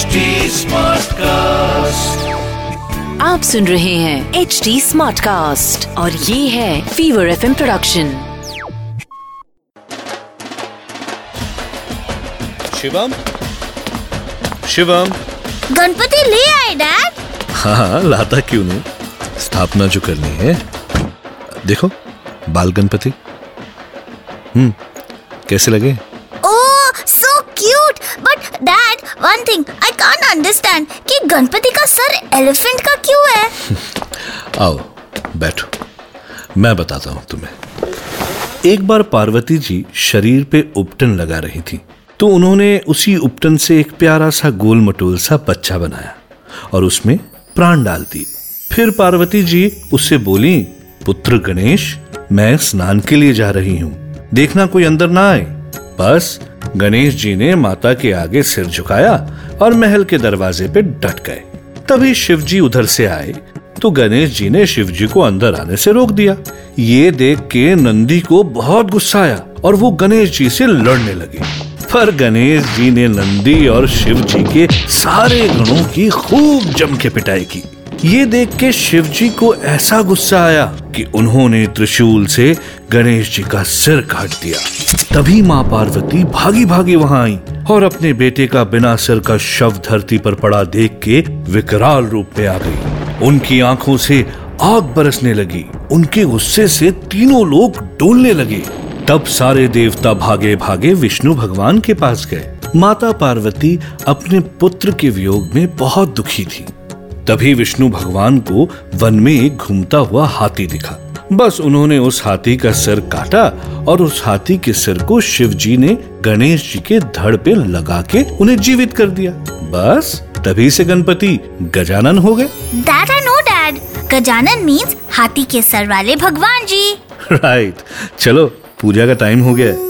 HD Smartcast. आप सुन रहे हैं एच डी स्मार्ट कास्ट और ये है Fever F production Shivam? Shivam? Ganpati ले आए डैड। हाँ हाँ लाता क्यों नहीं? स्थापना जो करनी है। देखो बाल गणपति। हम्म कैसे लगे? ओह so cute but dad one thing I can't understand कि गणपति का सर एलिफेंट का क्यों है? आओ, बैठो। मैं बताता हूँ तुम्हें। एक बार पार्वती जी शरीर पे उपटन लगा रही थी तो उन्होंने उसी उपटन से एक प्यारा सा गोल मटोल सा बच्चा बनाया और उसमें प्राण डाल दी फिर पार्वती जी उससे बोली, पुत्र गणेश, मैं स्नान के लिए जा रही हूँ। देखना कोई अंदर ना आए। बस गणेश जी ने माता के आगे सिर झुकाया और महल के दरवाजे पे डट गए। तभी शिव जी उधर से आए तो गणेश जी ने शिव जी को अंदर आने से रोक दिया। ये देख के नंदी को बहुत गुस्सा आया और वो गणेश जी से लड़ने लगे। पर गणेश जी ने नंदी और शिव जी के सारे गणों की खूब जम के पिटाई की। ये देख के शिव जी को ऐसा गुस्सा आया कि उन्होंने त्रिशूल से गणेश जी का सिर काट दिया। तभी माँ पार्वती भागी भागी वहाँ आई और अपने बेटे का बिना सिर का शव धरती पर पड़ा देख के विकराल रूप में आ गई। उनकी आँखों से आग बरसने लगी। उनके गुस्से से तीनों लोग डोलने लगे। तब सारे देवता भागे भागे विष्णु भगवान के पास गए। माता पार्वती अपने पुत्र के वियोग में बहुत दुखी थी। तभी विष्णु भगवान को वन में एक घूमता हुआ हाथी दिखा। बस उन्होंने उस हाथी का सिर काटा और उस हाथी के सिर को शिव जी ने गणेश जी के धड़ पे लगा के उन्हें जीवित कर दिया। बस तभी से गणपति गजानन हो गए। I know dad. Gajanan means हाथी के सर वाले भगवान जी। राइट चलो पूजा का टाइम हो गया